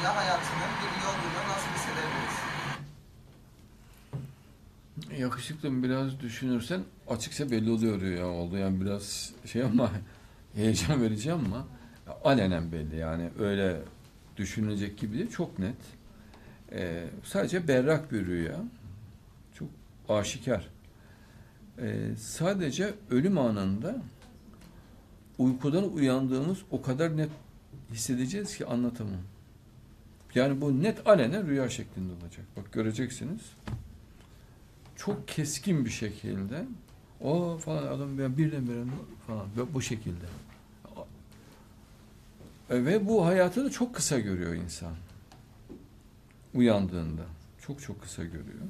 dünya hayatının bir yolculuğu nasıl hissedebiliriz? Yakışıklım biraz düşünürsen açıkça belli oluyor ya oldu yani biraz şey ama heyecan verici ama alenen belli yani öyle düşünülecek gibi değil çok net. Ee, sadece berrak bir rüya. Çok aşikar. Ee, sadece ölüm anında uykudan uyandığımız o kadar net hissedeceğiz ki anlatamam. Yani bu net alenen rüya şeklinde olacak. Bak göreceksiniz çok keskin bir şekilde o falan adam bir- birdenbire falan bu şekilde. E, Ve bu hayatı da çok kısa görüyor insan. Uyandığında. Çok çok kısa görüyor.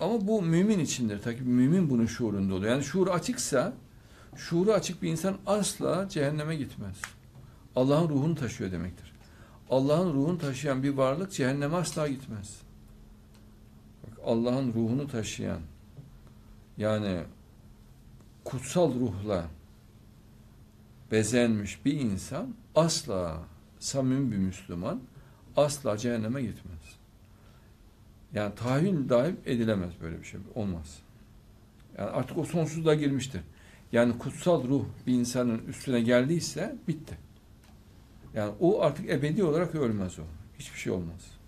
Ama bu mümin içindir. Tabii mümin bunun şuurunda oluyor. Yani şuur açıksa şuuru açık bir insan asla cehenneme gitmez. Allah'ın ruhunu taşıyor demektir. Allah'ın ruhunu taşıyan bir varlık cehenneme asla gitmez. Allah'ın ruhunu taşıyan yani kutsal ruhla bezenmiş bir insan asla samimi bir Müslüman asla cehenneme gitmez. Yani tahayyül dahi edilemez böyle bir şey. Olmaz. Yani artık o sonsuzluğa girmiştir. Yani kutsal ruh bir insanın üstüne geldiyse bitti. Yani o artık ebedi olarak ölmez o. Hiçbir şey olmaz.